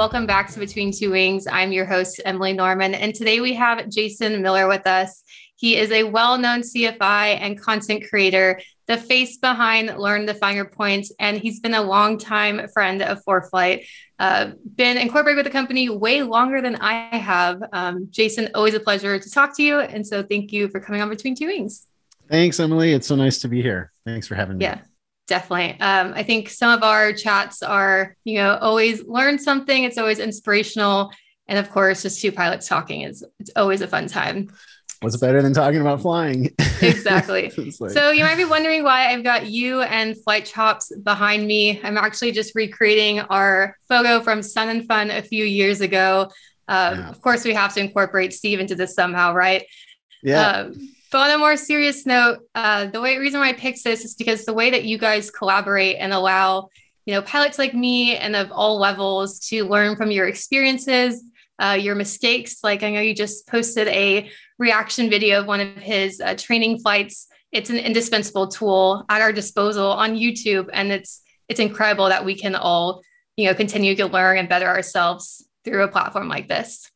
welcome back to Between Two Wings. I'm your host, Emily Norman, and today we have Jason Miller with us. He is a well known CFI and content creator, the face behind Learn the Finer Points, and he's been a longtime friend of ForeFlight. Uh, been incorporated with the company way longer than I have. Um, Jason, always a pleasure to talk to you. And so thank you for coming on Between Two Wings. Thanks, Emily. It's so nice to be here. Thanks for having me. Yeah definitely. Um, I think some of our chats are, you know, always learn something. It's always inspirational. And of course, just two pilots talking is it's always a fun time. What's better than talking about flying? exactly. like... So you might be wondering why I've got you and Flight Chops behind me. I'm actually just recreating our photo from Sun and Fun a few years ago. Um, yeah. Of course, we have to incorporate Steve into this somehow, right? Yeah. Um, but on a more serious note, uh, the way reason why I picked this is because the way that you guys collaborate and allow, you know, pilots like me and of all levels to learn from your experiences, uh, your mistakes. Like I know you just posted a reaction video of one of his uh, training flights. It's an indispensable tool at our disposal on YouTube, and it's it's incredible that we can all, you know, continue to learn and better ourselves through a platform like this.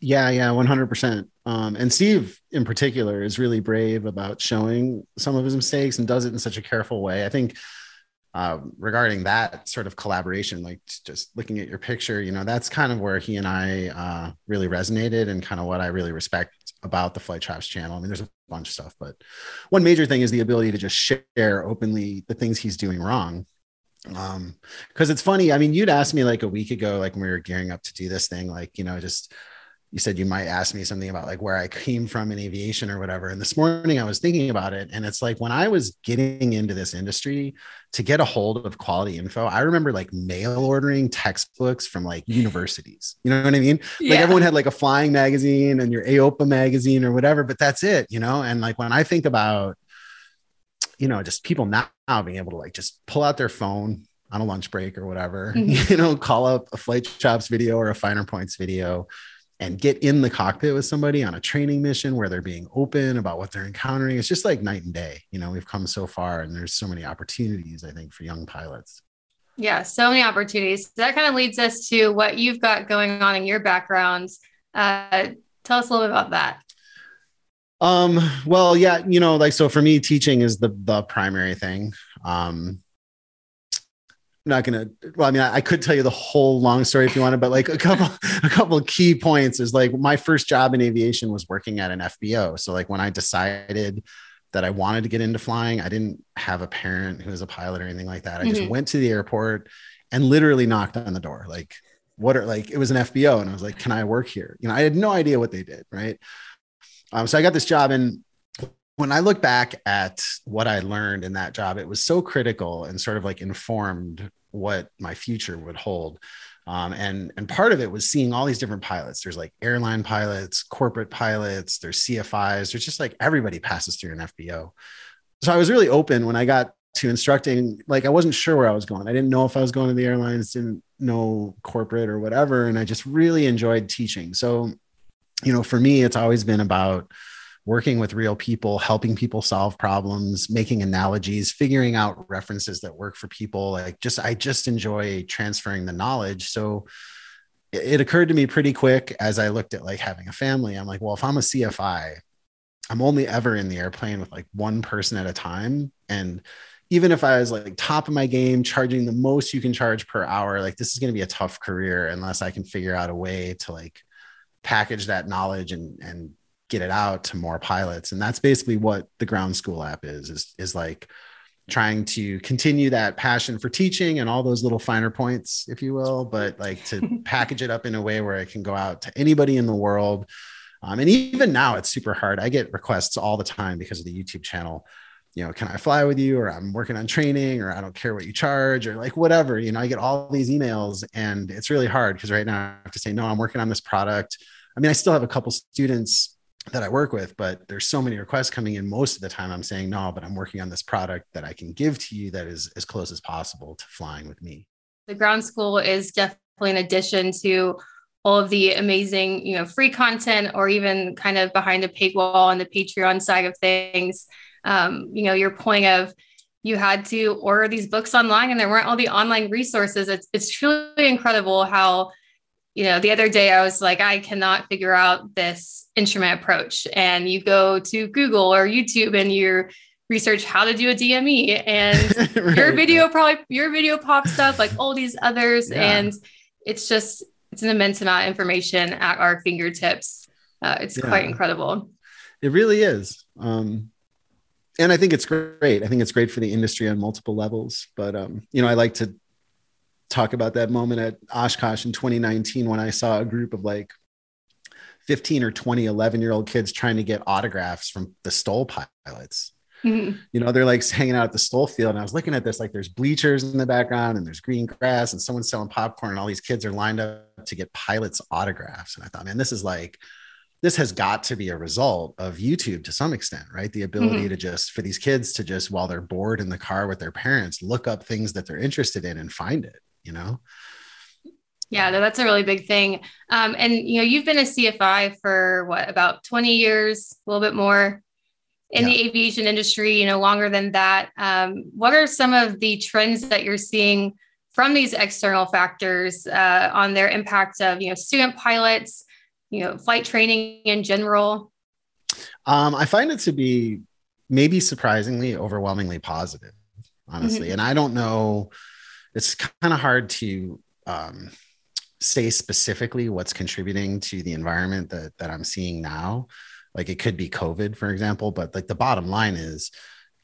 Yeah, yeah, 100%. Um, and Steve, in particular, is really brave about showing some of his mistakes and does it in such a careful way. I think uh, regarding that sort of collaboration, like just looking at your picture, you know, that's kind of where he and I uh, really resonated and kind of what I really respect about the Flight Chops channel. I mean, there's a bunch of stuff, but one major thing is the ability to just share openly the things he's doing wrong um because it's funny i mean you'd asked me like a week ago like when we were gearing up to do this thing like you know just you said you might ask me something about like where I came from in aviation or whatever. And this morning I was thinking about it. And it's like when I was getting into this industry to get a hold of quality info, I remember like mail ordering textbooks from like universities. You know what I mean? Yeah. Like everyone had like a flying magazine and your AOPA magazine or whatever, but that's it, you know? And like when I think about, you know, just people now, being able to like just pull out their phone, on a lunch break or whatever, mm-hmm. you know, call up a flight chops video or a finer points video, and get in the cockpit with somebody on a training mission where they're being open about what they're encountering. It's just like night and day. You know, we've come so far and there's so many opportunities, I think, for young pilots. Yeah, so many opportunities. That kind of leads us to what you've got going on in your backgrounds. Uh, tell us a little bit about that. Um, well, yeah, you know, like so for me, teaching is the the primary thing. Um, I'm not gonna. Well, I mean, I, I, could tell you the whole long story if you wanted, but like a couple, a couple of key points is like my first job in aviation was working at an FBO. So like when I decided that I wanted to get into flying, I didn't have a parent who was a pilot or anything like that. I mm-hmm. just went to the airport and literally knocked on the door. Like, what are like? It was an FBO, and I was like, "Can I work here?" You know, I had no idea what they did. Right. Um, so I got this job, and when I look back at what I learned in that job, it was so critical and sort of like informed what my future would hold. Um, and and part of it was seeing all these different pilots. There's like airline pilots, corporate pilots, there's CFIs. There's just like everybody passes through an FBO. So I was really open when I got to instructing. Like I wasn't sure where I was going. I didn't know if I was going to the airlines. Didn't know corporate or whatever. And I just really enjoyed teaching. So, you know, for me, it's always been about working with real people, helping people solve problems, making analogies, figuring out references that work for people. Like just, I just enjoy transferring the knowledge. So it occurred to me pretty quick as I looked at like having a family. I'm like, well, if I'm a CFI, I'm only ever in the airplane with like one person at a time. And even if I was like top of my game, charging the most you can charge per hour, like this is going to be a tough career unless I can figure out a way to like package that knowledge and and get it out to more pilots. And that's basically what the ground school app is is, is like trying to continue that passion for teaching and all those little finer points if you will but like to package it up in a way where it can go out to anybody in the world. Um, and even now it's super hard. I get requests all the time because of the youtube channel. You know can i fly with you? Or i'm working on training or i don't care what you charge or like whatever you know i get all these emails and it's really hard because right now i have to say no i'm working on this product. I mean i still have a couple students that I work with, but there's so many requests coming in. Most of the time, I'm saying no, but I'm working on this product that I can give to you that is as close as possible to flying with me. The ground school is definitely an addition to all of the amazing, you know, free content or even kind of behind the paywall on the Patreon side of things. Um, you know, your point of you had to order these books online and there weren't all the online resources. It's, it's truly incredible how you know, the other day I was like, I cannot figure out this instrument approach. And you go to Google or YouTube and you research how to do a DME and right. your video probably your video pops up like all these others. Yeah. And it's just it's an immense amount of information at our fingertips. Uh, it's yeah. quite incredible. It really is. Um, and I think it's great. I think it's great for the industry on multiple levels. But um, you know, I like to talk about that moment at Oshkosh in 2019 when I saw a group of like 15 or 20 11 year old kids trying to get autographs from the STOL pilots. Mm-hmm. You know, they're like hanging out at the STOL field. And I was looking at this, like there's bleachers in the background and there's green grass and someone's selling popcorn and all these kids are lined up to get pilots autographs. And I thought, man, this is like, this has got to be a result of YouTube to some extent, right? The ability mm-hmm. to just, for these kids to just, while they're bored in the car with their parents, look up things that they're interested in and find it you know? Yeah, that's a really big thing. Um, and you know, you've been a CFI for what about 20 years, a little bit more in yeah. the aviation industry, you know, longer than that. Um, what are some of the trends that you're seeing from these external factors uh, on their impact of you know student pilots, you know, flight training in general? Um, I find it to be maybe surprisingly overwhelmingly positive, honestly. Mm-hmm. And I don't know it's kind of hard to um, say specifically what's contributing to the environment that that I'm seeing now. Like it could be COVID, for example, but like the bottom line is,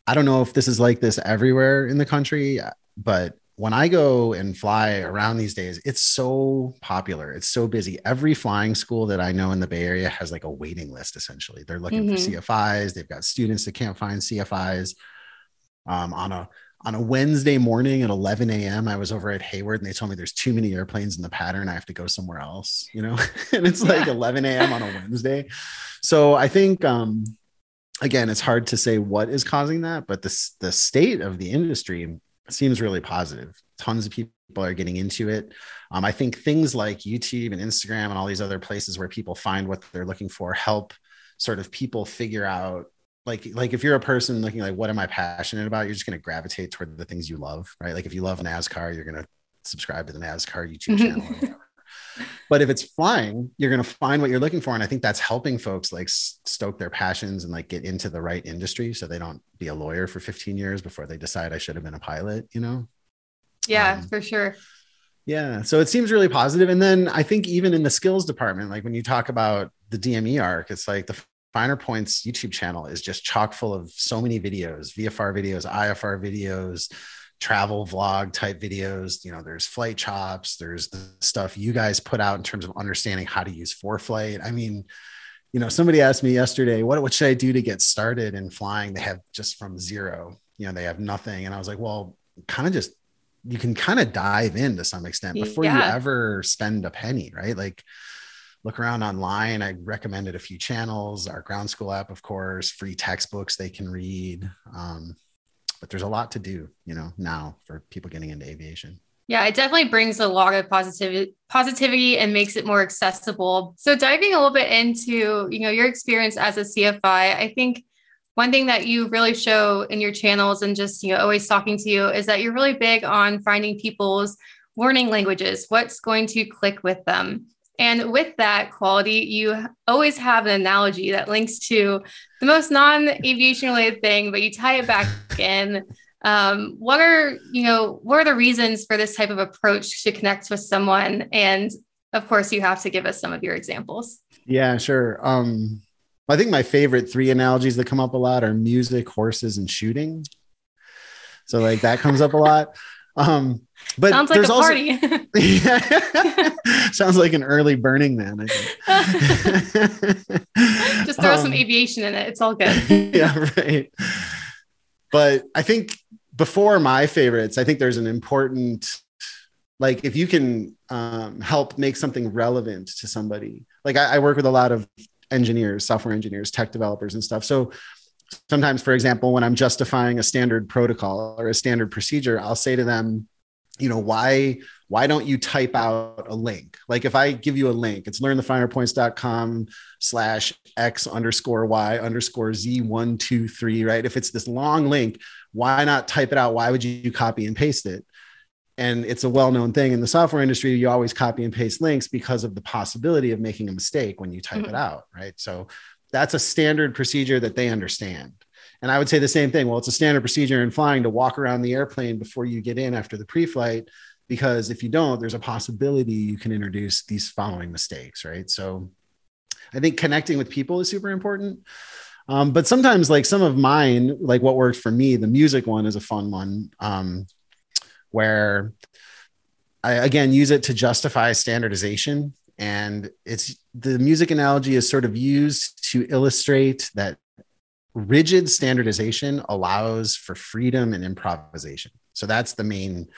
I don't know if this is like this everywhere in the country, but when I go and fly around these days, it's so popular. It's so busy. Every flying school that I know in the Bay Area has like a waiting list essentially. They're looking mm-hmm. for CFIs. They've got students that can't find CFIs um, on a on a Wednesday morning at 11 a.m., I was over at Hayward and they told me there's too many airplanes in the pattern. I have to go somewhere else, you know, and it's like yeah. 11 a.m. on a Wednesday. So I think, um, again, it's hard to say what is causing that, but the, the state of the industry seems really positive. Tons of people are getting into it. Um, I think things like YouTube and Instagram and all these other places where people find what they're looking for help sort of people figure out like like if you're a person looking like what am i passionate about? You're just going to gravitate toward the things you love right? Like if you love nascar you're going to subscribe to the nascar youtube channel but if it's flying you're going to find what you're looking for and i think that's helping folks like stoke their passions and like get into the right industry so they don't be a lawyer for 15 years before they decide i should have been a pilot you know? Yeah um, for sure. yeah so it seems really positive and then i think even in the skills department like when you talk about the dme arc it's like the Finer Points YouTube channel is just chock full of so many videos, VFR videos, IFR videos, travel vlog type videos. You know, there's flight chops, there's the stuff you guys put out in terms of understanding how to use ForeFlight. I mean, you know, somebody asked me yesterday, what, what should I do to get started in flying? They have just from zero, you know, they have nothing. And I was like, well, kind of just, you can kind of dive in to some extent before yeah. you ever spend a penny, right? Like, look around online. I recommended a few channels, our ground school app, of course, free textbooks they can read. Um, but there's a lot to do, you know, now for people getting into aviation. Yeah, it definitely brings a lot of positivity, positivity and makes it more accessible. So diving a little bit into, you know, your experience as a CFI, I think one thing that you really show in your channels and just, you know, always talking to you is that you're really big on finding people's learning languages, what's going to click with them. And with that quality, you always have an analogy that links to the most non aviation related thing, but you tie it back in. Um, what are, you know, what are the reasons for this type of approach to connect with someone? And of course, you have to give us some of your examples. Yeah, sure. Um, I think my favorite three analogies that come up a lot are music, horses, and shooting. So, like, that comes up a lot. Um, but sounds like a party. Also, yeah, sounds like an early Burning Man. Just throw um, some aviation in it. It's all good. yeah, right. But I think before my favorites, I think there's an important, like, if you can um, help make something relevant to somebody. Like, I, I work with a lot of engineers, software engineers, tech developers, and stuff. So sometimes, for example, when I'm justifying a standard protocol or a standard procedure, I'll say to them, you know, why why don't you type out a link? Like if I give you a link, it's learnthefinerpoints.com slash X underscore Y underscore Z one, two, three, right? If it's this long link, why not type it out? Why would you copy and paste it? and it's a well-known thing in the software industry you always copy and paste links because of the possibility of making a mistake when you type mm-hmm. it out right so that's a standard procedure that they understand and i would say the same thing. Well it's a standard procedure in flying to walk around the airplane before you get in after the pre-flight because if you don't there's a possibility you can introduce these following mistakes right? So i think connecting with people is super important. Um, but sometimes like some of mine like what worked for me the music one is a fun one um, where I again use it to justify standardization. And it's the music analogy is sort of used to illustrate that rigid standardization allows for freedom and improvisation. So that's the main,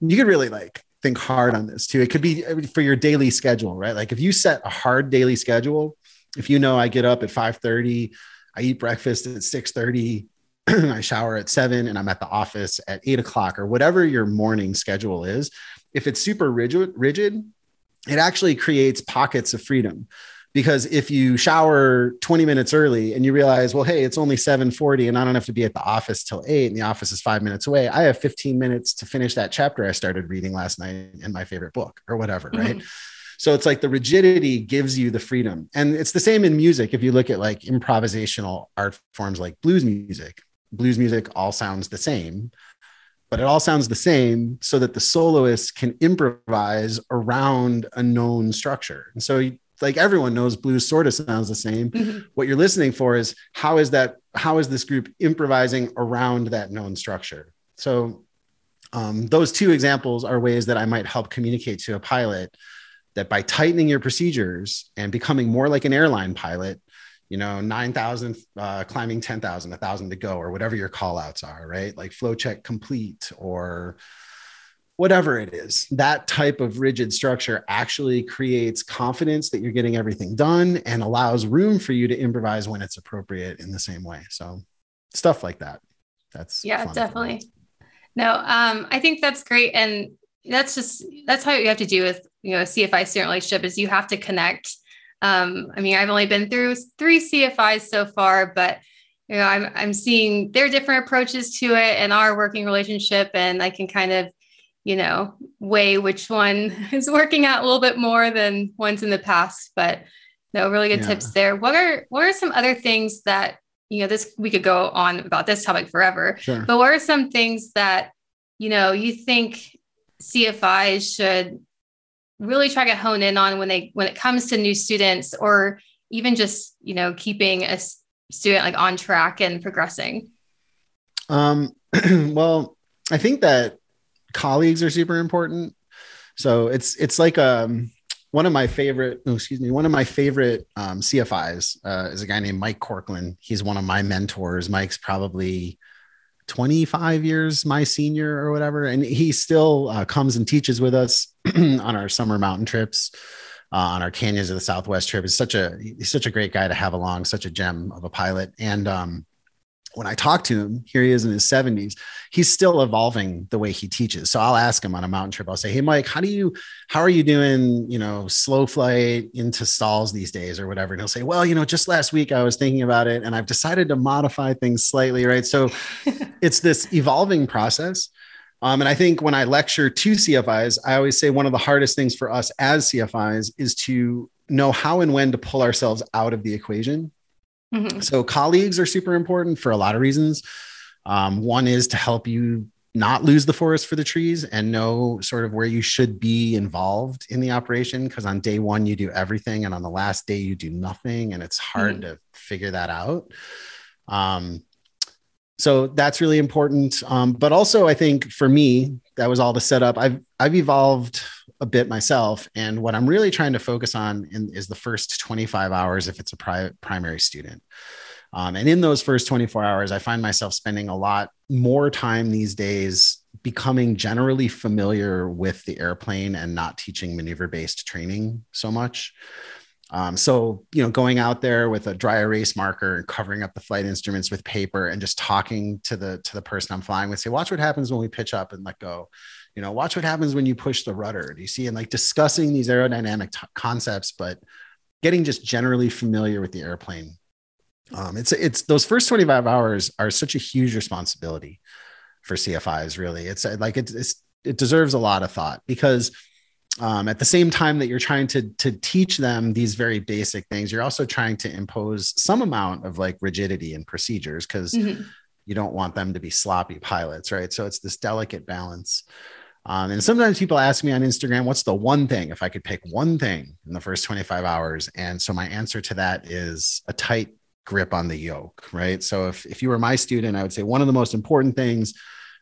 you could really like think hard on this too. It could be for your daily schedule, right? Like if you set a hard daily schedule, if you know I get up at 5:30, I eat breakfast at 6:30, I shower at seven and I'm at the office at eight o'clock or whatever your morning schedule is. If it's super rigid, rigid, it actually creates pockets of freedom. Because if you shower 20 minutes early and you realize, well, hey, it's only 7:40 and I don't have to be at the office till eight, and the office is five minutes away, I have 15 minutes to finish that chapter I started reading last night in my favorite book or whatever, mm-hmm. right? So it's like the rigidity gives you the freedom. And it's the same in music. If you look at like improvisational art forms like blues music, blues music all sounds the same, but it all sounds the same so that the soloist can improvise around a known structure. And so like everyone knows blues sort of sounds the same. Mm-hmm. What you're listening for is how is that how is this group improvising around that known structure? So um, those two examples are ways that I might help communicate to a pilot that by tightening your procedures and becoming more like an airline pilot, you know 9000 uh, climbing 10000 1000 to go or whatever your call outs are right like flow check complete or whatever it is that type of rigid structure actually creates confidence that you're getting everything done and allows room for you to improvise when it's appropriate in the same way. So stuff like that. That's yeah definitely. No um i think that's great and that's just that's how you have to do with you know a cfi student relationship is you have to connect. Um, I mean, I've only been through three CFIs so far, but you know, I'm I'm seeing their different approaches to it and our working relationship, and I can kind of, you know, weigh which one is working out a little bit more than ones in the past. But no, really good yeah. tips there. What are what are some other things that you know this we could go on about this topic forever, sure. but what are some things that you know you think CFIs should really try to hone in on when they when it comes to new students or even just you know keeping a student like on track and progressing um well i think that colleagues are super important. So it's it's like um one of my favorite oh, excuse me one of my favorite um, cfis uh, is a guy named mike corkland. He's one of my mentors. Mike's probably 25 years my senior or whatever. And he still uh, comes and teaches with us on our summer mountain trips uh, on our canyons of the southwest trip. Is such a he's such a great guy to have along such a gem of a pilot. And um, when I talk to him, here he is in his 70s, he's still evolving the way he teaches. So I'll ask him on a mountain trip, I'll say, Hey, Mike, how do you, how are you doing, you know, slow flight into stalls these days or whatever? And he'll say, Well, you know, just last week I was thinking about it and I've decided to modify things slightly. Right. So it's this evolving process. Um, and I think when I lecture to CFIs, I always say one of the hardest things for us as CFIs is to know how and when to pull ourselves out of the equation Mm-hmm. So colleagues are super important for a lot of reasons. Um, one is to help you not lose the forest for the trees and know sort of where you should be involved in the operation because on day one you do everything and on the last day you do nothing and it's hard mm-hmm. to figure that out um, so that's really important um, but also i think for me that was all the setup i've i've evolved a bit myself. And what I'm really trying to focus on in, is the first 25 hours if it's a pri- primary student. Um, and in those first 24 hours, I find myself spending a lot more time these days becoming generally familiar with the airplane and not teaching maneuver based training so much. Um, so, you know, going out there with a dry erase marker and covering up the flight instruments with paper and just talking to the to the person I'm flying with, say, watch what happens when we pitch up and let go you know watch what happens when you push the rudder. Do you see and like discussing these aerodynamic t- concepts but getting just generally familiar with the airplane. Um, it's it's those first 25 hours are such a huge responsibility for cfis really. It's uh, like it's, it's it deserves a lot of thought because um, at the same time that you're trying to to teach them these very basic things you're also trying to impose some amount of like rigidity and procedures because mm-hmm. you don't want them to be sloppy pilots right? So it's this delicate balance um, and sometimes people ask me on instagram what's the one thing if i could pick one thing in the first 25 hours and so my answer to that is a tight grip on the yoke right so if, if you were my student i would say one of the most important things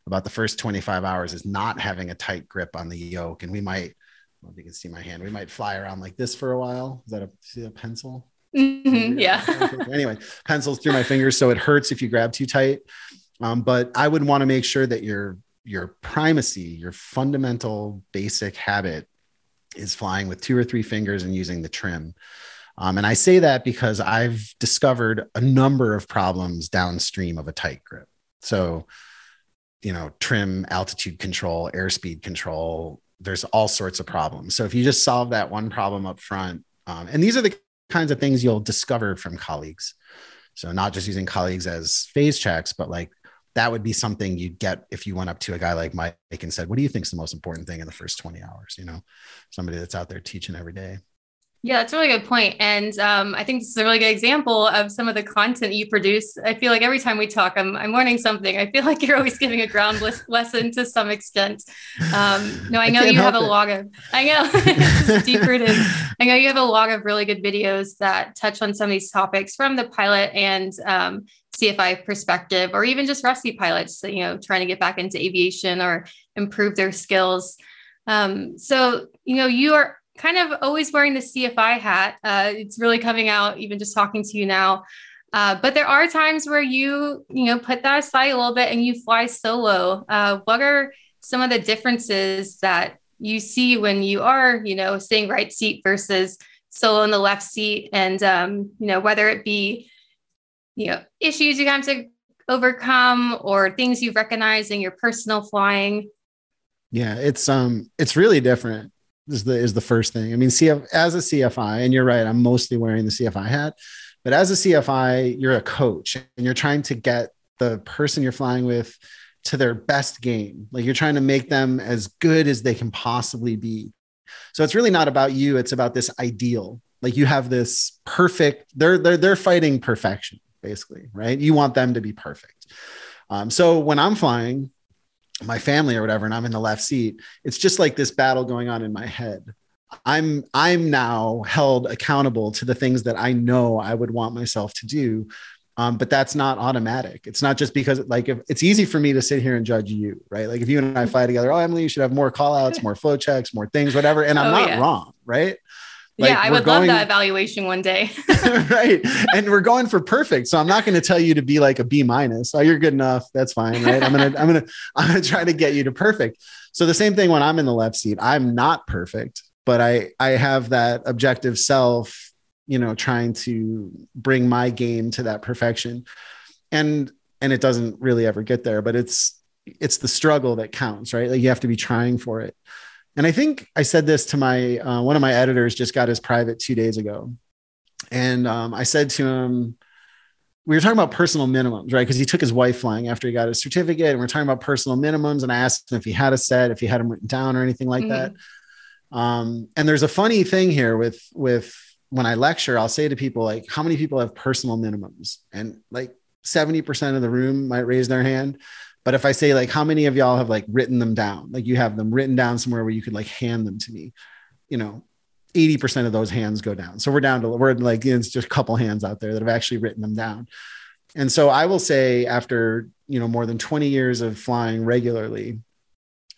about the first 25 hours is not having a tight grip on the yoke and we might if you can see my hand, we might fly around like this for a while. Is that a see a pencil? Mm-hmm, yeah. anyway, pencils through my fingers, so it hurts if you grab too tight. Um, but I would want to make sure that your your primacy, your fundamental basic habit, is flying with two or three fingers and using the trim. Um, and I say that because I've discovered a number of problems downstream of a tight grip. So, you know, trim, altitude control, airspeed control, there's all sorts of problems. So if you just solve that one problem up front, um, and these are the kinds of things you'll discover from colleagues. So not just using colleagues as phase checks, but like that would be something you'd get if you went up to a guy like Mike and said, "What do you think is the most important thing in the first 20 hours?" You know, somebody that's out there teaching every day. Yeah, that's a really good point. And um, I think this is a really good example of some of the content you produce. I feel like every time we talk, I'm, I'm learning something. I feel like you're always giving a ground lesson to some extent. Um, no, I know I you have a it. lot of, I know, deep rooted. I know you have a lot of really good videos that touch on some of these topics from the pilot and um, CFI perspective, or even just rusty pilots, you know, trying to get back into aviation or improve their skills. Um, so, you know, you are kind of always wearing the CFI hat. Uh, it's really coming out, even just talking to you now. Uh, but there are times where you, you know, put that aside a little bit and you fly solo. Uh, what are some of the differences that you see when you are, you know, staying right seat versus solo in the left seat, and um, you know, whether it be, you know, issues you have to overcome or things you've recognized in your personal flying? Yeah, it's um, it's really different is the is the first thing. I mean, CF as a CFI, and you're right, I'm mostly wearing the CFI hat, but as a CFI, you're a coach and you're trying to get the person you're flying with to their best game. Like you're trying to make them as good as they can possibly be. So it's really not about you, it's about this ideal. Like you have this perfect, they're they're they're fighting perfection, basically, right? You want them to be perfect. Um, so when I'm flying, my family or whatever and i'm in the left seat it's just like this battle going on in my head i'm i'm now held accountable to the things that i know i would want myself to do um, but that's not automatic it's not just because like if it's easy for me to sit here and judge you right like if you and i fly together oh emily you should have more call outs more flow checks more things whatever and i'm oh, not yeah. wrong right like, yeah, I would going, love that evaluation one day. right. And we're going for perfect. So I'm not going to tell you to be like a B minus. Oh, you're good enough. That's fine. Right. I'm going to, I'm going to, I'm going to try to get you to perfect. So the same thing when I'm in the left seat, I'm not perfect, but I, I have that objective self, you know, trying to bring my game to that perfection. And, and it doesn't really ever get there, but it's, it's the struggle that counts, right? Like you have to be trying for it. And I think I said this to my uh, one of my editors just got his private two days ago, and um, I said to him, we were talking about personal minimums, right? Because he took his wife flying after he got his certificate, and we are talking about personal minimums. And I asked him if he had a set, if he had them written down, or anything like mm-hmm. that. Um, and there's a funny thing here with with when I lecture, I'll say to people like, "How many people have personal minimums?" And like 70% of the room might raise their hand. But if I say like, how many of y'all have like written them down? Like you have them written down somewhere where you could like hand them to me, you know, 80% of those hands go down. So we're down to, we're like, it's just a couple hands out there that have actually written them down. And so I will say after, you know, more than 20 years of flying regularly,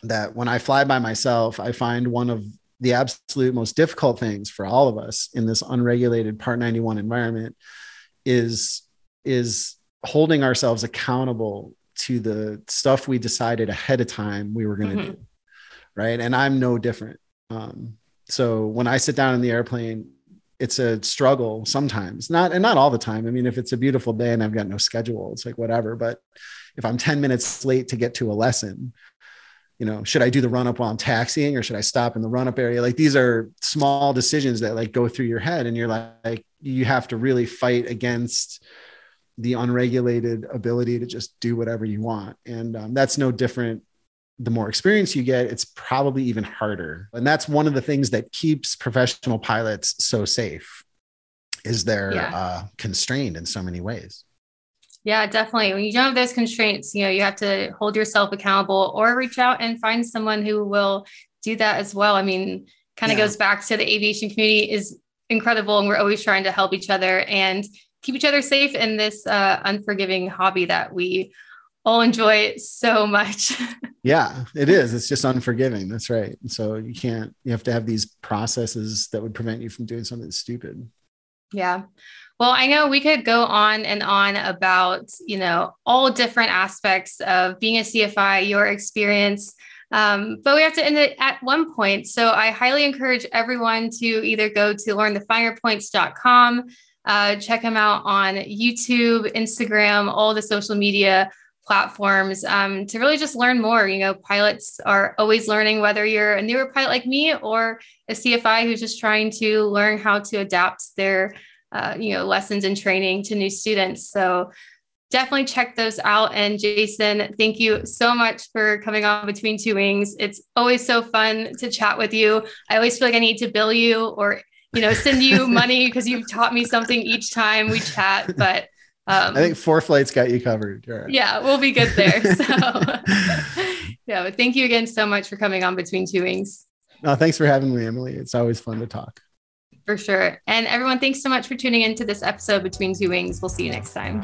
that when I fly by myself, I find one of the absolute most difficult things for all of us in this unregulated part 91 environment is is holding ourselves accountable to the stuff we decided ahead of time we were going to mm-hmm. do right? And i'm no different. Um, so when i sit down in the airplane it's a struggle sometimes not and not all the time. I mean if it's a beautiful day and i've got no schedule it's like whatever but if i'm 10 minutes late to get to a lesson you know should i do the run up while i'm taxiing or should i stop in the run up area? Like these are small decisions that like go through your head and you're like you have to really fight against the unregulated ability to just do whatever you want. And um, that's no different the more experience you get, it's probably even harder. And that's one of the things that keeps professional pilots so safe is they're yeah. uh, constrained in so many ways. Yeah, definitely. When you don't have those constraints, you know, you have to hold yourself accountable or reach out and find someone who will do that as well. I mean, kind of yeah. goes back to the aviation community is incredible and we're always trying to help each other and keep each other safe in this uh, unforgiving hobby that we all enjoy so much. yeah, it is. It's just unforgiving. That's right. so you can't, you have to have these processes that would prevent you from doing something stupid. Yeah. Well, I know we could go on and on about, you know, all different aspects of being a CFI, your experience. Um, but we have to end it at one point. So I highly encourage everyone to either go to learnthefinerpoints.com, uh, check them out on YouTube, Instagram, all the social media platforms um, to really just learn more. You know, pilots are always learning, whether you're a newer pilot like me or a CFI who's just trying to learn how to adapt their, uh, you know, lessons and training to new students. So definitely check those out. And Jason, thank you so much for coming on Between Two Wings. It's always so fun to chat with you. I always feel like I need to bill you or you know send you money because you've taught me something each time we chat but um, I think ForeFlight's got you covered. Right. Yeah, we'll be good there. So, yeah, but thank you again so much for coming on Between Two Wings. No, thanks for having me, Emily. It's always fun to talk. For sure. And everyone, thanks so much for tuning into this episode Between Two Wings. We'll see you next time.